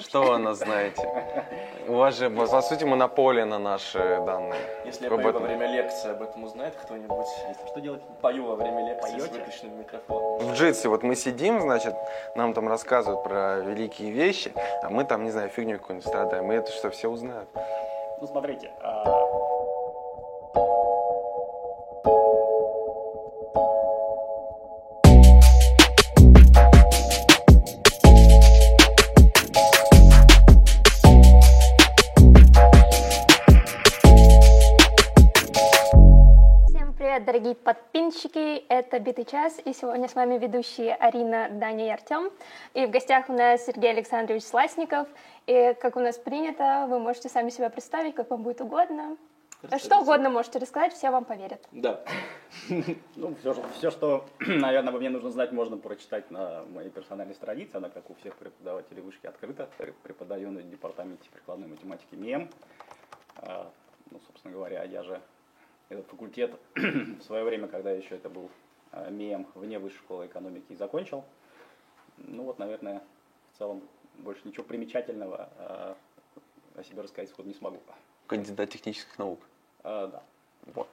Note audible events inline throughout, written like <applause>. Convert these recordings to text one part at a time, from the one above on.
Что вы о нас знаете? У вас же, по сути, монополия на наши данные. Если я пою во время лекции, об этом узнает кто-нибудь? Что делать? Пою во время лекции с Поете? выключенным микрофоном. В Джитсе вот мы сидим, значит, нам там рассказывают про великие вещи, а мы там, не знаю, фигню какую-нибудь страдаем. И это что, все узнают? Ну, смотрите, подписчики! Это «Битый час», и сегодня с вами ведущие Арина, Даня и Артем. И в гостях у нас Сергей Александрович Сласников. И, как у нас принято, вы можете сами себя представить, как вам будет угодно. Что угодно можете рассказать, все вам поверят. Да. <laughs> ну, все, все, что, <clears throat> наверное, мне нужно знать, можно прочитать на моей персональной странице. Она, как у всех преподавателей вышки, открыта. Пре- Преподаю на департаменте прикладной математики МИЭМ. А, Ну, собственно говоря, я же этот факультет <clears throat> в свое время, когда еще это был а, МИЭМ вне высшей школы экономики, и закончил. Ну вот, наверное, в целом больше ничего примечательного а, о себе рассказать сходу не смогу. Кандидат технических наук. А, да. Вот.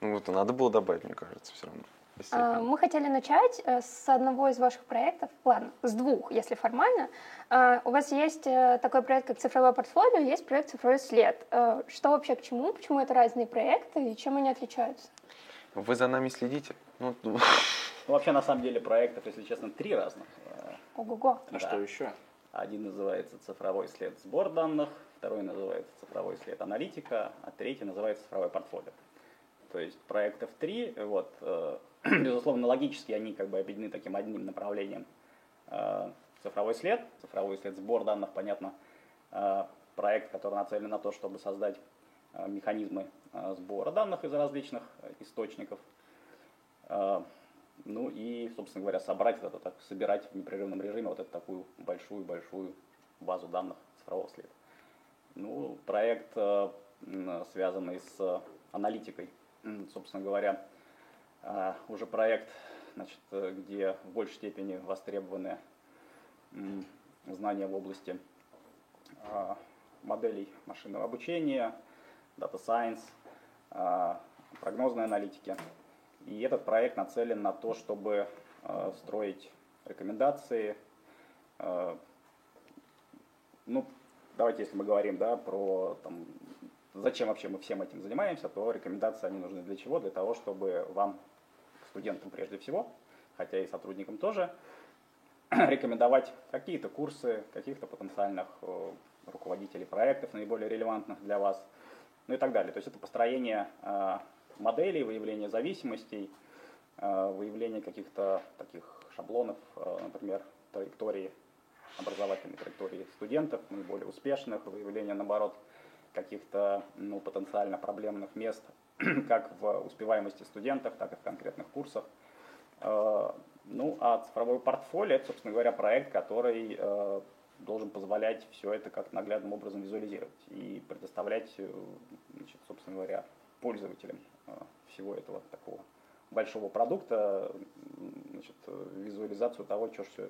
Ну, вот надо было добавить, мне кажется, все равно. А, Мы хотели начать э, с одного из ваших проектов, ладно, с двух, если формально. А, У вас есть э, такой проект, как цифровое портфолио, есть проект цифровой след. Э, Что вообще к чему, почему это разные проекты и чем они отличаются? Вы за нами следите? Ну, <laughs> Ну, вообще, на самом деле, проектов, если честно, три разных. Э, Ого-го. А Да. что еще? Один называется цифровой след сбор данных, второй называется цифровой след аналитика, а третий называется цифровое портфолио. То есть проектов три, вот, э, <clears throat> безусловно, логически они как бы объединены таким одним направлением. Э, Цифровой след, цифровой след сбор данных, понятно, э, проект, который нацелен на то, чтобы создать э, механизмы сбора данных из различных источников. Ну и, собственно говоря, собрать это, так, собирать в непрерывном режиме вот эту такую большую-большую базу данных цифрового следа. Ну, проект, связанный с аналитикой, собственно говоря, уже проект, значит, э, где в большей степени востребованы знания в области э, моделей машинного обучения, Data Science, э, прогнозной аналитики. И этот проект нацелен на то, чтобы э, строить рекомендации. э, ну, давайте, если мы говорим да, про там, зачем вообще мы всем этим занимаемся, то рекомендации они нужны для чего? Для того, чтобы вам, студентам прежде всего, хотя и сотрудникам тоже, <clears throat> рекомендовать какие-то курсы, каких-то потенциальных э, руководителей проектов, наиболее релевантных для вас, ну и так далее. То есть это построение э, моделей, выявление зависимостей, э, выявление каких-то таких шаблонов, например, траектории, образовательной траектории студентов, наиболее успешных, выявление, наоборот, каких-то ну, потенциально проблемных мест, <clears throat> как в успеваемости студентов, так и в конкретных курсах. Э, Ну, а цифровое портфолио, это, собственно говоря, проект, который э, должен позволять все это как наглядным образом визуализировать и предоставлять, э, значит, собственно говоря, пользователям всего этого такого большого продукта значит, визуализацию того, что все,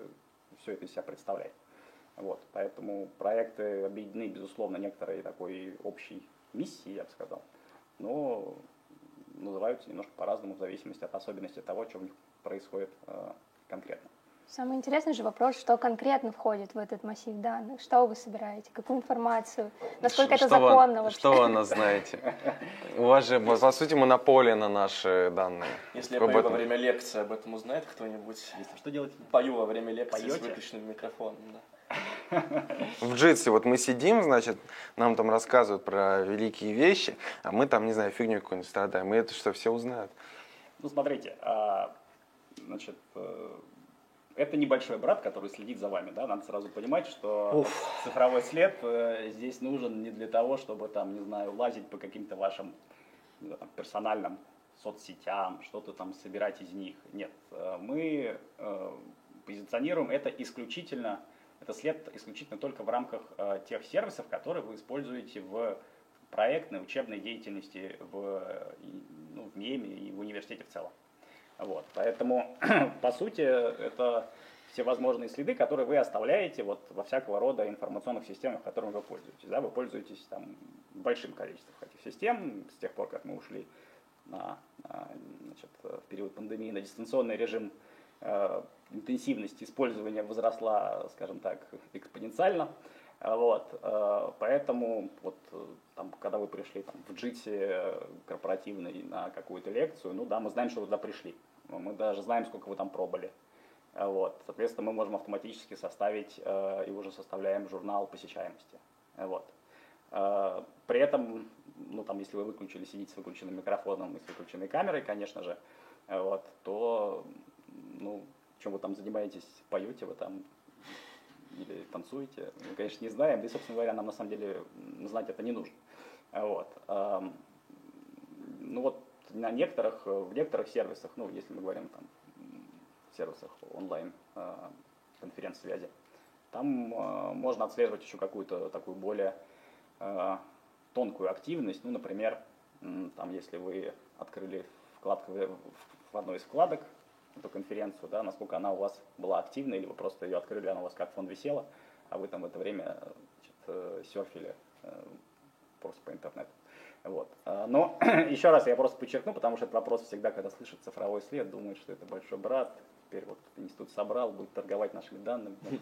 все это из себя представляет. Вот, поэтому проекты объединены, безусловно, некоторой такой общей миссией, я бы сказал, но называются немножко по-разному в зависимости от особенностей того, что в них происходит э, конкретно. Самый интересный же вопрос, что конкретно входит в этот массив данных, что вы собираете, какую информацию, насколько это что вы- законно вообще. Что вы нас знаете? У вас же, по сути, монополия на наши данные. Если я пою во время лекции, об этом узнает кто-нибудь? Если что делать? Пою во время лекции с выключенным микрофоном, да. В Джитсе вот мы сидим, значит, нам там рассказывают про великие вещи, а мы там, не знаю, фигню какую-нибудь страдаем. И это что, все узнают? Ну, смотрите, а, значит, э, это небольшой брат, который следит за вами, да, надо сразу понимать, что цифровой след э, здесь нужен не для того, чтобы там, не знаю, лазить по каким-то вашим не знаю, там, персональным соцсетям, что-то там собирать из них. Нет, э, мы позиционируем это исключительно, это след исключительно только в рамках э, тех сервисов, которые вы используете в проектной, учебной деятельности в, ну, в МИЭМе и в университете в целом. Вот, поэтому, <clears throat> по сути, это все возможные следы, которые вы оставляете вот во всякого рода информационных системах, которыми вы пользуетесь. Да? Вы пользуетесь там большим количеством этих систем с тех пор, как мы ушли на, на, значит, в период пандемии на дистанционный режим интенсивность использования возросла, скажем так, экспоненциально. Вот, э, поэтому вот э, там, когда вы пришли там, в джите корпоративный на какую-то лекцию, ну да, мы знаем, что вы туда пришли. Мы даже знаем, сколько вы там пробовали. Вот, соответственно, мы можем автоматически составить э, и уже составляем журнал посещаемости. Вот. При этом, ну там, если вы выключили, сидите с выключенным микрофоном и с выключенной камерой, конечно же, вот, то, ну, чем вы там занимаетесь, поете вы там или танцуете, мы, конечно, не знаем, да и, собственно говоря, нам на самом деле знать это не нужно. Вот. Ну вот на некоторых, в некоторых сервисах, ну, если мы говорим там сервисах онлайн а, конференц-связи, там а, можно отслеживать еще какую-то такую более а, тонкую активность. Ну, например, там, если вы открыли вкладку в одной из вкладок, эту конференцию, да, насколько она у вас была активна, или вы просто ее открыли, она у вас как фон висела, а вы там в это время значит, э, серфили э, просто по интернету. Вот. А, но <clears throat> еще раз я просто подчеркну, потому что этот вопрос всегда, когда слышит цифровой след, думает, что это большой брат, теперь вот институт собрал, будет торговать нашими данными. <laughs>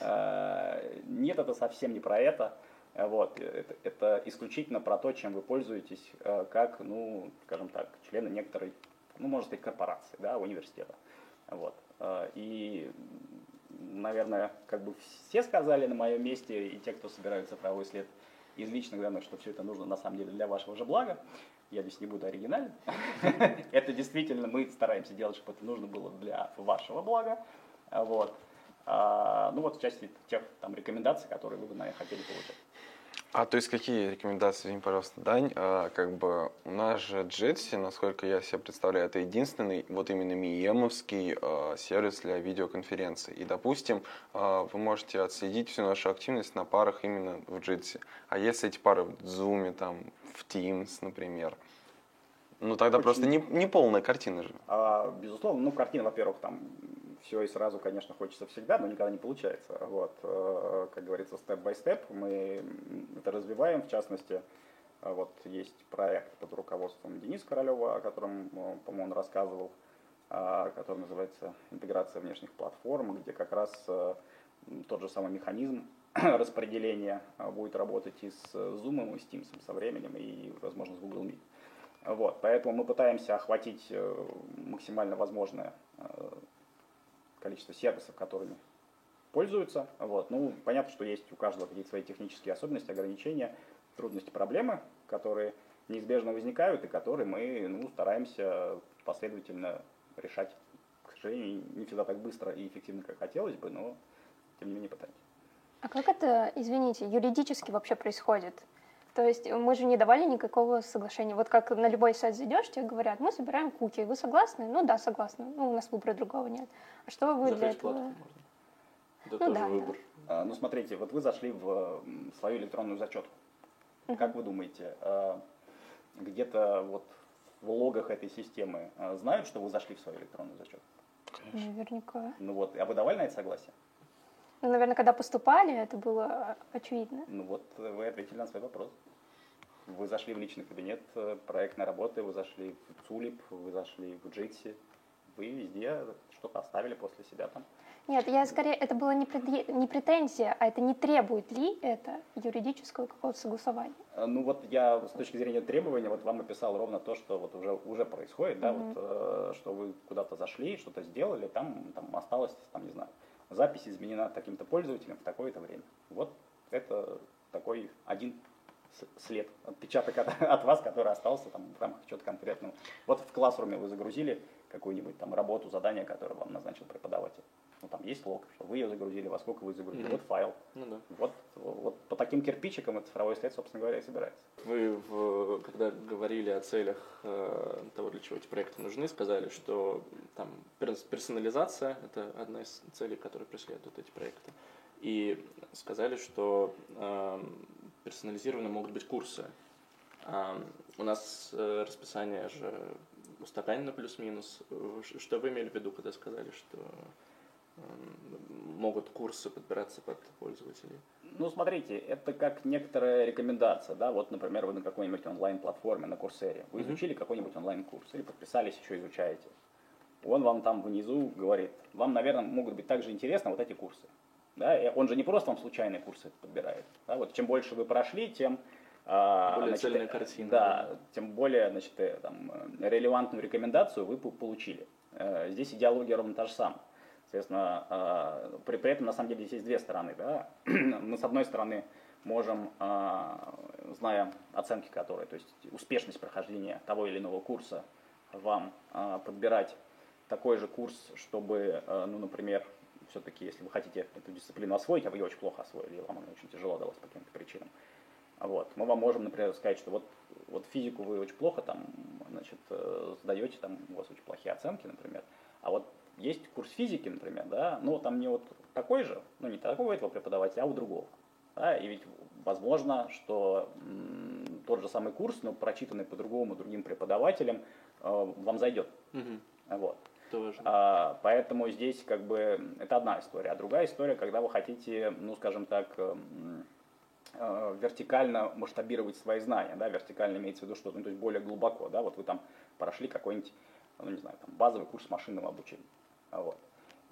А, нет, это совсем не про это. Вот. Это, это исключительно про то, чем вы пользуетесь, э, как, ну, скажем так, члены некоторой ну, можно сказать, корпорации, да, университета. Вот. А, и, наверное, как бы все сказали на моем месте, и те, кто собирает цифровой след из личных данных, что все это нужно на самом деле для вашего же блага. Я здесь не буду оригинален. <laughs> Это действительно мы стараемся делать, чтобы это нужно было для вашего блага. Вот. А, ну вот в части тех там рекомендаций, которые вы бы, наверное, хотели получать. А то есть какие рекомендации, извини, пожалуйста, Дань? А, как бы у нас же Jitsi, насколько я себе представляю, это единственный вот именно миемовский а, сервис для видеоконференций. И, допустим, а, вы можете отследить всю нашу активность на парах именно в Jitsi. А если эти пары в Zoom, там, в Teams, например, ну тогда Очень... просто не, не полная картина же. А, безусловно, ну картина, во-первых, там все и сразу, конечно, хочется всегда, но никогда не получается. Вот, э, как говорится, степ-бай-степ мы это развиваем, в частности, э, вот есть проект под руководством Дениса Королева, о котором, э, по-моему, он рассказывал, который называется «Интеграция внешних платформ», где как раз тот же самый механизм <clears throat> распределения будет работать и с Zoom, и с Teams со временем, и, возможно, с Google Meet. Вот, поэтому мы пытаемся охватить максимально возможное количество сервисов, которыми пользуются. Вот. Ну, понятно, что есть у каждого какие-то свои технические особенности, ограничения, трудности, проблемы, которые неизбежно возникают и которые мы ну, стараемся последовательно решать. К сожалению, не всегда так быстро и эффективно, как хотелось бы, но тем не менее пытаемся. А как это, извините, юридически вообще происходит? То есть мы же не давали никакого соглашения. Вот как на любой сайт зайдешь, тебе говорят, мы собираем куки, вы согласны? Ну да, согласны. Ну, у нас выбора другого нет. А что вы Закрыть для этого? Можно. Это ну, тоже да, выбор. Да. А, ну, смотрите, вот вы зашли в свою электронную зачетку. Uh-huh. Как вы думаете, а, где-то вот в логах этой системы а, знают, что вы зашли в свою электронную зачетку? Конечно. Наверняка. Ну вот, а вы давали на это согласие? Ну, наверное, когда поступали, это было очевидно. Ну вот, вы ответили на свой вопрос. Вы зашли в личный кабинет э, проектной работы, вы зашли в Цулип, вы зашли в Джитси, вы везде что-то оставили после себя там. Нет, я скорее, это было не, пред, не претензия, а это не требует ли это юридического какого-то согласования? Э, ну вот я с точки зрения требования вот вам описал ровно то, что вот уже, уже происходит, mm-hmm. да, вот, э, что вы куда-то зашли, что-то сделали, там, там осталось, там, не знаю, запись изменена таким-то пользователем в такое-то время. Вот это такой один след, отпечаток от, <laughs> от вас, который остался там в рамках чего-то конкретного. Вот в классруме вы загрузили какую-нибудь там работу, задание, которое вам назначил преподаватель. Ну, там есть лог, что вы ее загрузили, во сколько вы загрузили, mm-hmm. вот файл. Ну, да. вот, вот по таким кирпичикам этот цифровой след, собственно говоря, и собирается. Вы, в, когда говорили о целях э, того, для чего эти проекты нужны, сказали, что там персонализация – это одна из целей, которые преследуют эти проекты. И сказали, что э, персонализированы могут быть курсы. Э, у нас э, расписание же устаканено плюс-минус. Что вы имели в виду, когда сказали, что могут курсы подбираться под пользователей? Ну, смотрите, это как некоторая рекомендация, да, вот, например, вы на какой-нибудь онлайн-платформе, на Курсере, вы изучили mm-hmm. какой-нибудь онлайн-курс или подписались, еще изучаете. Он вам там внизу говорит, вам, наверное, могут быть также интересны вот эти курсы. Да, и он же не просто вам случайные курсы подбирает. Да, вот чем больше вы прошли, тем а, более значит, цельная картина. Да, тем более значит, э, там, э, релевантную рекомендацию вы получили. Э, здесь идеология ровно та же самая. Соответственно, а, при, при этом на самом деле здесь есть две стороны. Да? <clears throat> Мы с одной стороны можем, а, зная оценки которые, то есть успешность прохождения того или иного курса, вам а, подбирать такой же курс, чтобы, ну, например, все-таки, если вы хотите эту дисциплину освоить, а вы ее очень плохо освоили, вам она очень тяжело далась по каким-то причинам, вот, мы вам можем, например, сказать, что вот, вот физику вы очень плохо там, значит, э, сдаете, там у вас очень плохие оценки, например, а вот есть курс физики, например, да, но там не вот такой же, ну не такого этого преподавателя, а у другого. Да, и ведь возможно, что м, тот же самый курс, но прочитанный по-другому, другим преподавателем, э, вам зайдет. Угу. Вот. А, поэтому здесь как бы это одна история. А другая история, когда вы хотите, ну скажем так, э, э, вертикально масштабировать свои знания, да, вертикально имеется в виду что, ну, то есть более глубоко, да, вот вы там прошли какой-нибудь, ну не знаю, там базовый курс машинного обучения, вот.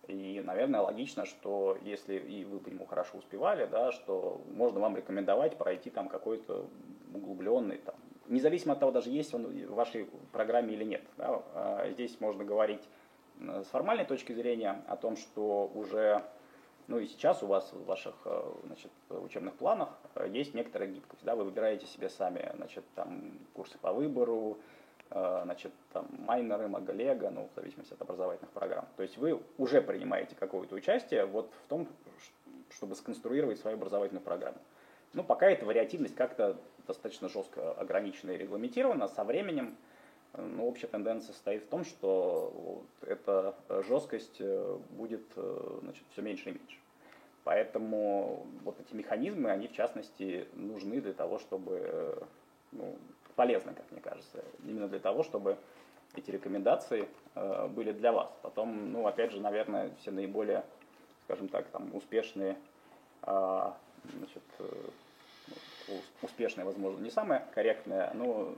И, наверное, логично, что если и вы по нему хорошо успевали, да, что можно вам рекомендовать пройти там какой-то углубленный, там, независимо от того, даже есть он в вашей программе или нет. Да, а здесь можно говорить с формальной точки зрения о том, что уже ну и сейчас у вас в ваших э, значит, учебных планах э, есть некоторая гибкость. Да, вы выбираете себе сами значит, там, курсы по выбору, значит, там, майнеры, магалега, ну, в зависимости от образовательных программ. То есть вы уже принимаете какое-то участие вот в том, чтобы сконструировать свою образовательную программу. Ну, пока эта вариативность как-то достаточно жестко ограничена и регламентирована, со временем ну, общая тенденция состоит в том, что вот эта жесткость э, будет э, значит, все меньше и меньше. Поэтому вот эти механизмы, они в частности нужны для того, чтобы ну, полезно, как мне кажется, именно для того, чтобы эти рекомендации э, были для вас. Потом, ну, опять же, наверное, все наиболее, скажем так, там, успешные, э, значит, э, успешные, возможно, не самые корректные, но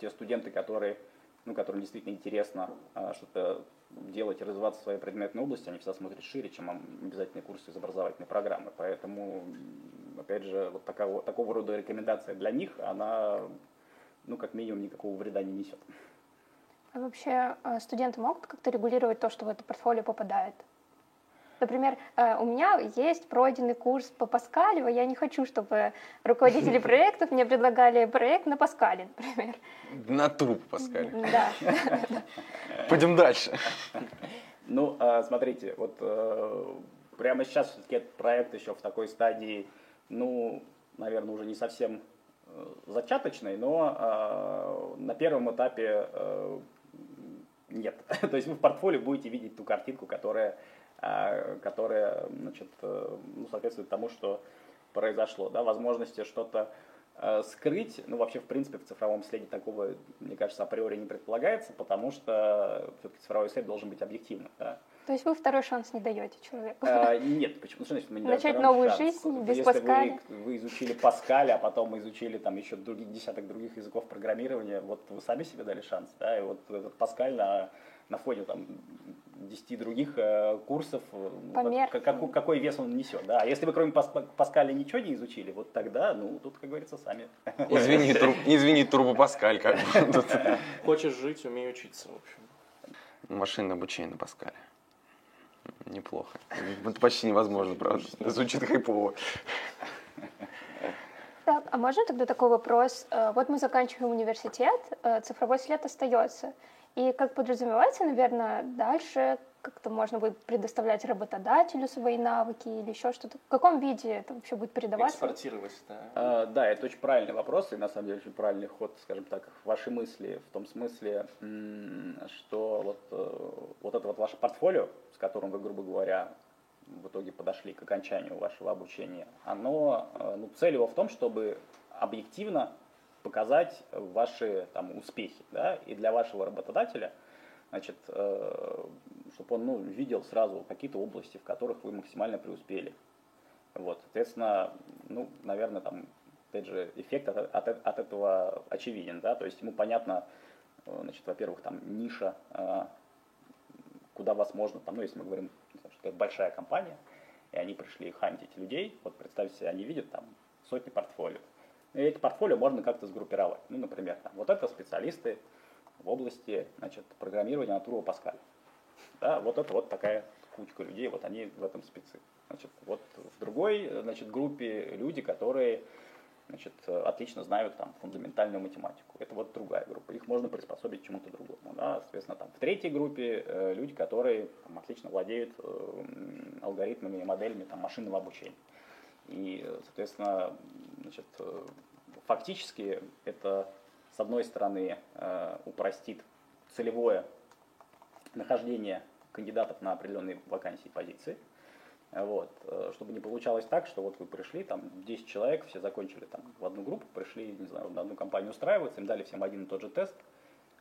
те студенты, которые, ну, которым действительно интересно э, что-то делать и развиваться в своей предметной области, они всегда смотрят шире, чем обязательные курсы из образовательной программы. Поэтому, опять же, вот такого, такого рода рекомендация для них, она ну, как минимум, никакого вреда не несет. А вообще э, студенты могут как-то регулировать то, что в это портфолио попадает? Например, э, у меня есть пройденный курс по Паскалю, я не хочу, чтобы руководители <laughs> проектов мне предлагали проект на Паскале, например. На труп Паскале. Да. <laughs> Пойдем дальше. Ну, а, смотрите, вот э, прямо сейчас все-таки этот проект еще в такой стадии, ну, наверное, уже не совсем зачаточной, но э, на первом этапе э, нет. <laughs> То есть вы в портфолио будете видеть ту картинку, которая, э, которая значит, э, ну, соответствует тому, что произошло. Да? Возможности что-то э, скрыть, ну вообще в принципе в цифровом следе такого, мне кажется, априори не предполагается, потому что все-таки цифровой след должен быть объективным. Да? То есть вы второй шанс не даете человеку? А, нет, почему? Что значит мы не Начать новую шанс? жизнь без Если Паскаля? Вы, вы изучили Паскаля, а потом изучили там еще других, десяток других языков программирования, вот вы сами себе дали шанс, да, и вот этот Паскаль на, на фоне там 10 других э, курсов, Помер. как, как, какой вес он несет, да. А если вы кроме Паскаля ничего не изучили, вот тогда, ну, тут, как говорится, сами. Извини, тур, <laughs> извини Турбо Паскаль, как Хочешь жить, умей учиться, в общем. Машинное обучение на Паскале. Неплохо. Это почти невозможно, правда. Звучит хайпово. Так, а можно тогда такой вопрос? Э, вот мы заканчиваем университет, э, цифровой след остается. И как подразумевается, наверное, дальше как-то можно будет предоставлять работодателю свои навыки или еще что-то. В каком виде это вообще будет передаваться? Экспортировать, да. А, да, это очень правильный вопрос, и на самом деле очень правильный ход, скажем так, ваши мысли, в том смысле, что вот, э, вот это вот ваше портфолио, с которым вы, грубо говоря, в итоге подошли к окончанию вашего обучения, оно, э, ну, цель его в том, чтобы объективно показать ваши там, успехи, да, и для вашего работодателя – значит, э, чтобы он ну, видел сразу какие-то области, в которых вы максимально преуспели. Вот, соответственно, ну, наверное, там, опять же, эффект от, от, от этого очевиден, да, то есть ему понятно, э, значит, во-первых, там ниша, э, куда вас можно, там, ну, если мы говорим, что это большая компания, и они пришли хантить людей, вот представьте себе, они видят там сотни портфолио. И эти портфолио можно как-то сгруппировать. Ну, например, там, вот это специалисты в области значит, программирования на Турбо Паскале. Да, вот это вот такая кучка людей, вот они в этом спецы. Значит, вот в другой значит, группе люди, которые значит, отлично знают там, фундаментальную математику. Это вот другая группа. Их можно приспособить к чему-то другому. Да? Соответственно, там, в третьей группе э, люди, которые там, отлично владеют э, алгоритмами и моделями там, машинного обучения. И, соответственно, значит, э, фактически это, с одной стороны, э, упростит целевое нахождение кандидатов на определенные вакансии позиции. Вот. Э, чтобы не получалось так, что вот вы пришли, там 10 человек, все закончили там в одну группу, пришли, не знаю, на одну компанию устраиваться, им дали всем один и тот же тест,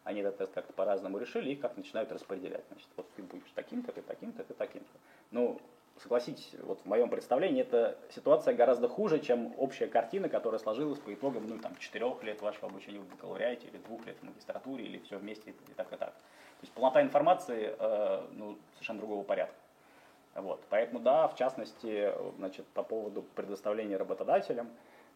они этот тест как-то по-разному решили, и как начинают распределять. Значит, вот ты будешь таким-то, ты таким-то, ты таким-то. Ну, согласитесь, вот в моем представлении эта ситуация гораздо хуже, чем общая картина, которая сложилась по итогам ну, там, четырех лет вашего обучения в бакалавриате, или двух лет в магистратуре, или все вместе, и так и так. То есть полнота информации э, ну, совершенно другого порядка. Вот. Поэтому да, в частности, значит, по поводу предоставления работодателям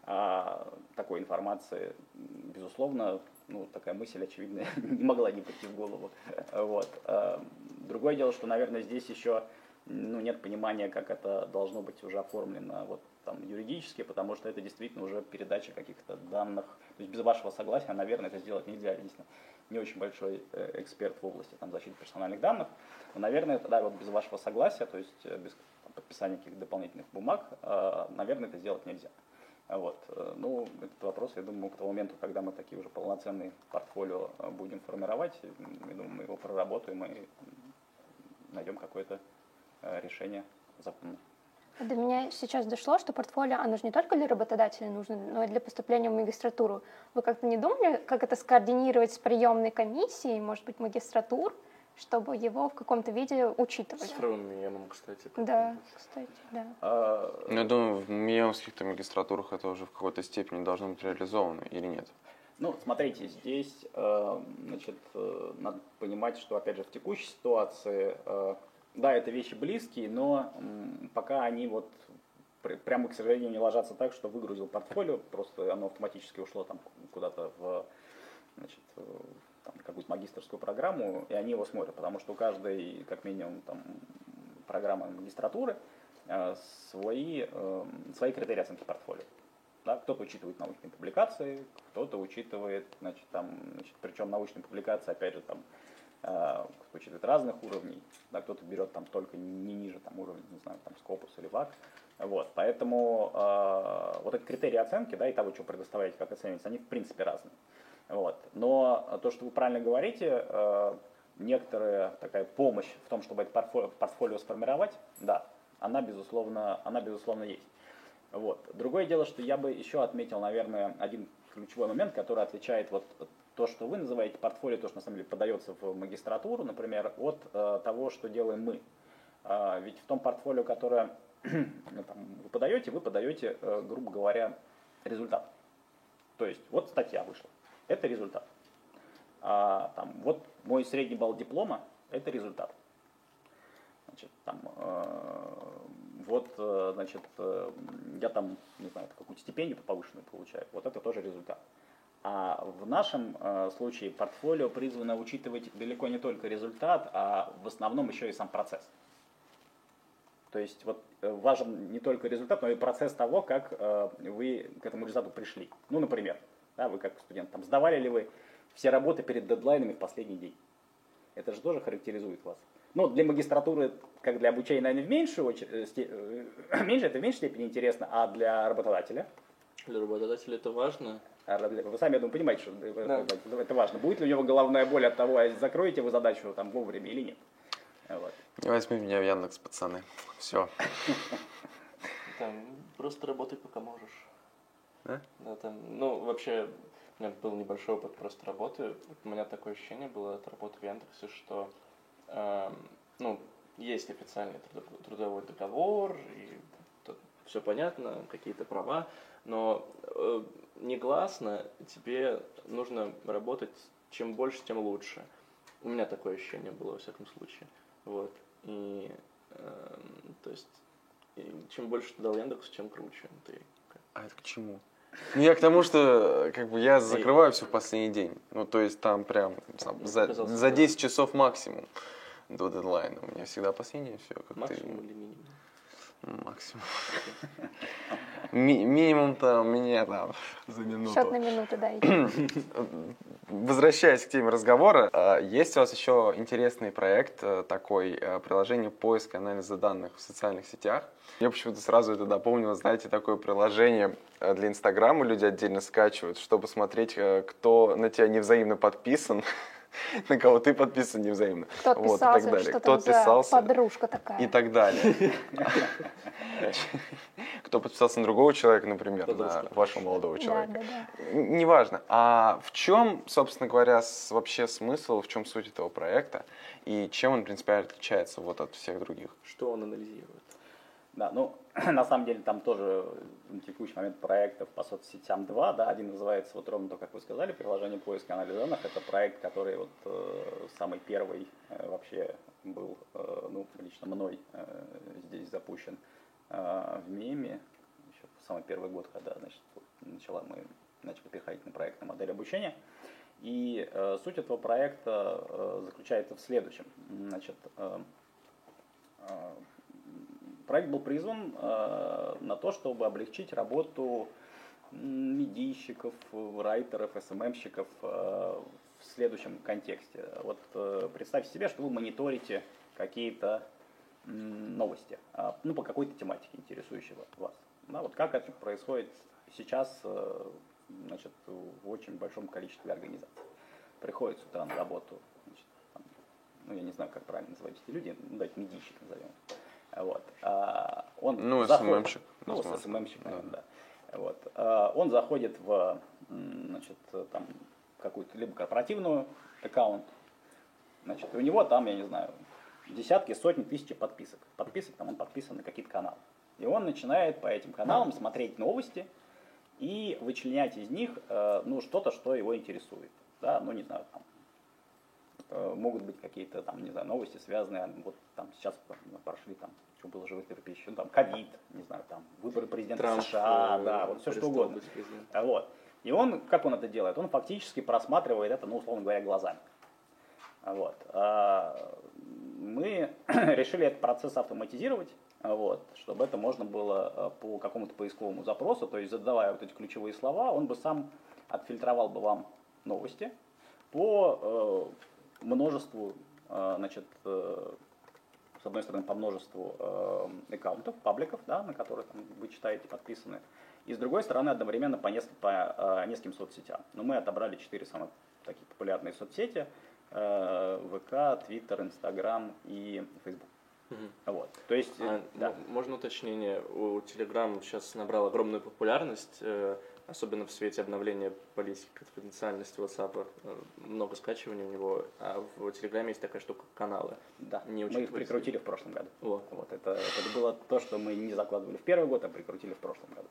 а, такой информации, безусловно, ну, такая мысль, очевидно, <laughs> не могла не прийти в голову. Вот. А, другое дело, что, наверное, здесь еще ну, нет понимания, как это должно быть уже оформлено вот, там, юридически, потому что это действительно уже передача каких-то данных. То есть без вашего согласия, наверное, это сделать нельзя. Единственное, не очень большой э, эксперт в области там, защиты персональных данных. Но, наверное, тогда вот без вашего согласия, то есть э, без там, подписания каких-то дополнительных бумаг, э, наверное, это сделать нельзя. Вот. Ну, этот вопрос, я думаю, к тому моменту, когда мы такие уже полноценные портфолио будем формировать, я думаю, мы его проработаем и найдем какое-то решение законное. До меня сейчас дошло, что портфолио, оно же не только для работодателя нужно, но и для поступления в магистратуру. Вы как-то не думали, как это скоординировать с приемной комиссией, может быть, магистратур, чтобы его в каком-то виде учитывали? С МИЭМом, кстати. Да, кстати, да. А, ну, я думаю, в МИЭМских магистратурах это уже в какой-то степени должно быть реализовано или нет? Ну, смотрите, здесь, э, значит, э, надо понимать, что, опять же, в текущей ситуации э, да, это вещи близкие, но пока они вот прямо, к сожалению, не ложатся так, что выгрузил портфолио, просто оно автоматически ушло там куда-то в значит, там, какую-то магистрскую программу, и они его смотрят, потому что у каждой, как минимум, там, программы магистратуры э, свои, э, свои критерии оценки портфолио. Да, кто-то учитывает научные публикации, кто-то учитывает, значит, там, значит, причем научные публикации, опять же, там, э, учитывает разных уровней, да, кто-то берет там только не ниже там, уровня, не знаю, там Scopus или VAC. Вот, поэтому э, вот эти критерии оценки, да, и того, что предоставляете, как оценивается, они в принципе разные. Вот. Но то, что вы правильно говорите, э, некоторая такая помощь в том, чтобы это портфолио, портфолио сформировать, да, она безусловно, она безусловно есть. Вот. Другое дело, что я бы еще отметил, наверное, один ключевой момент, который отличает вот то, что вы называете портфолио, то, что на самом деле подается в магистратуру, например, от э, того, что делаем мы. Э, ведь в том портфолио, которое <clears throat> ну, там, вы подаете, вы подаете, э, грубо говоря, результат. То есть вот статья вышла, это результат. А, там, вот мой средний балл диплома, это результат. Значит, там, э, вот, э, значит, э, я там, не знаю, какую-то стипендию повышенную получаю, вот это тоже результат. А в нашем э, случае портфолио призвано учитывать далеко не только результат, а в основном еще и сам процесс. То есть вот э, важен не только результат, но и процесс того, как э, вы к этому результату пришли. Ну, например, да, вы как студент, там, сдавали ли вы все работы перед дедлайнами в последний день? Это же тоже характеризует вас. Ну, для магистратуры, как для обучения, наверное, в меньшую очередь, <clears throat> меньше, это в меньшей степени интересно, а для работодателя? Для работодателя это важно, вы сами, я думаю, понимаете, что да. это важно. Будет ли у него головная боль от того, а закроете вы задачу там вовремя или нет. Вот. Не возьми меня в Яндекс, пацаны. Все. Там просто работай, пока можешь. Да? Да, там, ну, вообще, у меня был небольшой опыт просто работы. У меня такое ощущение было от работы в Яндексе, что э, ну, есть официальный трудовой договор, и все понятно, какие-то права, но э, негласно тебе нужно работать чем больше, тем лучше. У меня такое ощущение было, во всяком случае. Вот. И, э, то есть, и чем больше ты дал Яндексу, чем круче ты. А это к чему? Ну, я к тому, что как бы я закрываю все в последний день. Ну, то есть там прям там, за, за 10 часов максимум до дедлайна. У меня всегда последнее все. Как максимум ты... или минимум? Максимум. Ми- минимум-то у меня там за минуту. Счет на минуту, да. <clears throat> Возвращаясь к теме разговора, а, есть у вас еще интересный проект э, такой, э, приложение поиска и анализа данных в социальных сетях. Я почему-то сразу это дополнил, знаете, такое приложение э, для Инстаграма люди отдельно скачивают, чтобы смотреть, кто на тебя невзаимно подписан. <laughs> <laughs> на кого ты подписан невзаимно. Кто вот, писался, и так далее. Что Кто писался, подружка такая. И так далее. <laughs> Кто подписался на другого человека, например, на вашего молодого человека. Неважно. А в чем, собственно говоря, вообще смысл, в чем суть этого проекта и чем он принципиально отличается вот от всех других? Что он анализирует? Да, ну, <clears throat> на самом деле там тоже на текущий момент проектов по соцсетям два, да, один называется вот ровно то, как вы сказали, приложение поиска анализа данных, это проект, который вот э, самый первый э, вообще был, э, ну, лично мной э, здесь запущен э, в МИМе, еще в самый первый год, когда, значит, начала, мы начали переходить на проектную модель обучения. И э, суть этого проекта э, заключается в следующем. Значит, э, э, Проект был призван э, на то, чтобы облегчить работу медийщиков, райтеров, СММщиков э, в следующем контексте. Вот э, представьте себе, что вы мониторите какие-то новости, э, ну, по какой-то тематике, интересующей вас. Да, вот как это происходит сейчас значит, в очень большом количестве организаций. Приходят с утра на работу, значит, там, ну, я не знаю, как правильно называть эти люди, ну, давайте медийщик назовем. Вот. А, он ну, заходит, СММщик. Ну, с СММщик, наверное, да. да. Вот. А, он заходит в значит, там, какую-то либо корпоративную аккаунт, значит, и у него там, я не знаю, десятки, сотни, тысячи подписок. Подписок, там он подписан на какие-то каналы. И он начинает по этим каналам смотреть новости и вычленять из них э, ну, что-то, что его интересует. Да, ну, не знаю, там, могут быть какие-то там, не знаю, новости, связанные, вот там сейчас прошли там, что было живых пищи, ну, там, ковид, не знаю, там, выборы президента Трамп, США, э, да, вот все что угодно. Вот. И он, как он это делает? Он фактически просматривает это, ну, условно говоря, глазами. Вот. А мы <clears throat> решили этот процесс автоматизировать, вот, чтобы это можно было э, по какому-то поисковому запросу, то есть задавая вот эти ключевые слова, он бы сам отфильтровал бы вам новости по множеству, э, значит, э, с одной стороны, по множеству э, аккаунтов, пабликов, да, на которые там, вы читаете, подписаны, и с другой стороны, одновременно по, неск- по нескольким соцсетям. Но мы отобрали четыре самых такие популярные соцсети, ВК, Твиттер, Инстаграм и Фейсбук. Угу. Вот. То есть, а, да. Можно уточнение? У Telegram сейчас набрал огромную популярность особенно в свете обновления политики конфиденциальности WhatsApp, э, много скачиваний у него, а в Телеграме есть такая штука каналы. Да, не мы их прикрутили в прошлом году. Вот. Вот, это, это было то, что мы не закладывали в первый год, а прикрутили в прошлом году.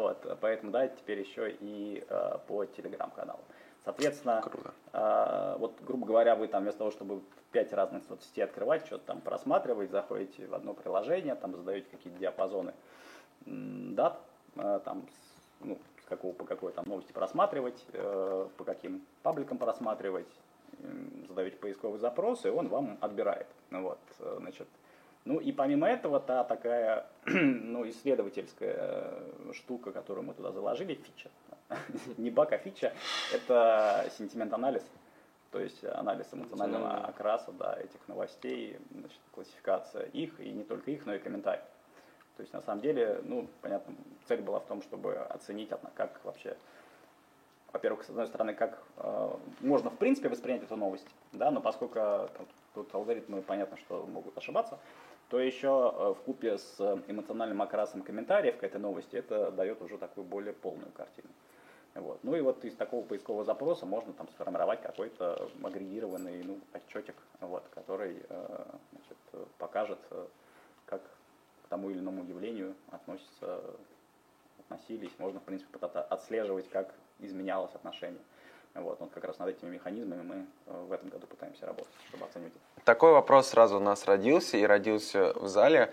Вот, поэтому, да, теперь еще и э, по Телеграм-каналу. Соответственно, э, вот, грубо говоря, вы там вместо того, чтобы пять разных соцсетей открывать, что-то там просматривать, заходите в одно приложение, там задаете какие-то диапазоны дат, э, там, ну, какого, по какой там новости просматривать, э, по каким пабликам просматривать, задаете поисковый запрос, и он вам отбирает. Ну, вот, э, значит, ну и помимо этого, та такая <clears throat> ну, исследовательская э, штука, которую мы туда заложили, фича. <laughs> Не баг, а фича, это сентимент-анализ. То есть анализ эмоционального окраса да, этих новостей, значит, классификация их, и не только их, но и комментариев. То есть на самом деле, ну, понятно, цель была в том, чтобы оценить, как вообще, во-первых, с одной стороны, как э, можно в принципе воспринять эту новость, да, но поскольку тут, тут алгоритмы понятно, что могут ошибаться, то еще э, в купе с эмоциональным окрасом комментариев к этой новости это дает уже такую более полную картину. Вот. Ну и вот из такого поискового запроса можно там сформировать какой-то агрегированный ну, отчетик, вот, который э, значит, покажет, э, тому или иному явлению относятся, относились. Можно, в принципе, отслеживать, как изменялось отношение. Вот, вот как раз над этими механизмами мы э, в этом году пытаемся работать, чтобы оценивать. Такой вопрос сразу у нас родился и родился в зале.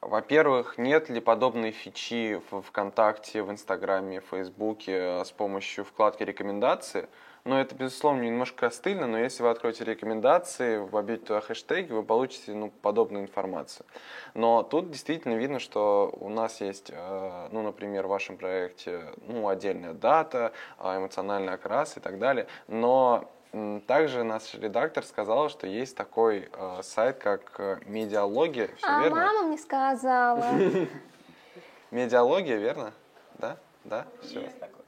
Во-первых, нет ли подобной фичи в ВКонтакте, в Инстаграме, в Фейсбуке с помощью вкладки рекомендации? Но это, безусловно, немножко стыльно, но если вы откроете рекомендации, вобьете туда хэштеги, вы получите ну, подобную информацию. Но тут действительно видно, что у нас есть, э, ну, например, в вашем проекте ну, отдельная дата, а, эмоциональный окрас и так далее. Но также наш редактор сказал, что есть такой э, сайт, как э, Медиалогия. Все а верно? мама мне сказала. <laughs> Медиалогия, верно? Да? Да? Все. Есть такой, да.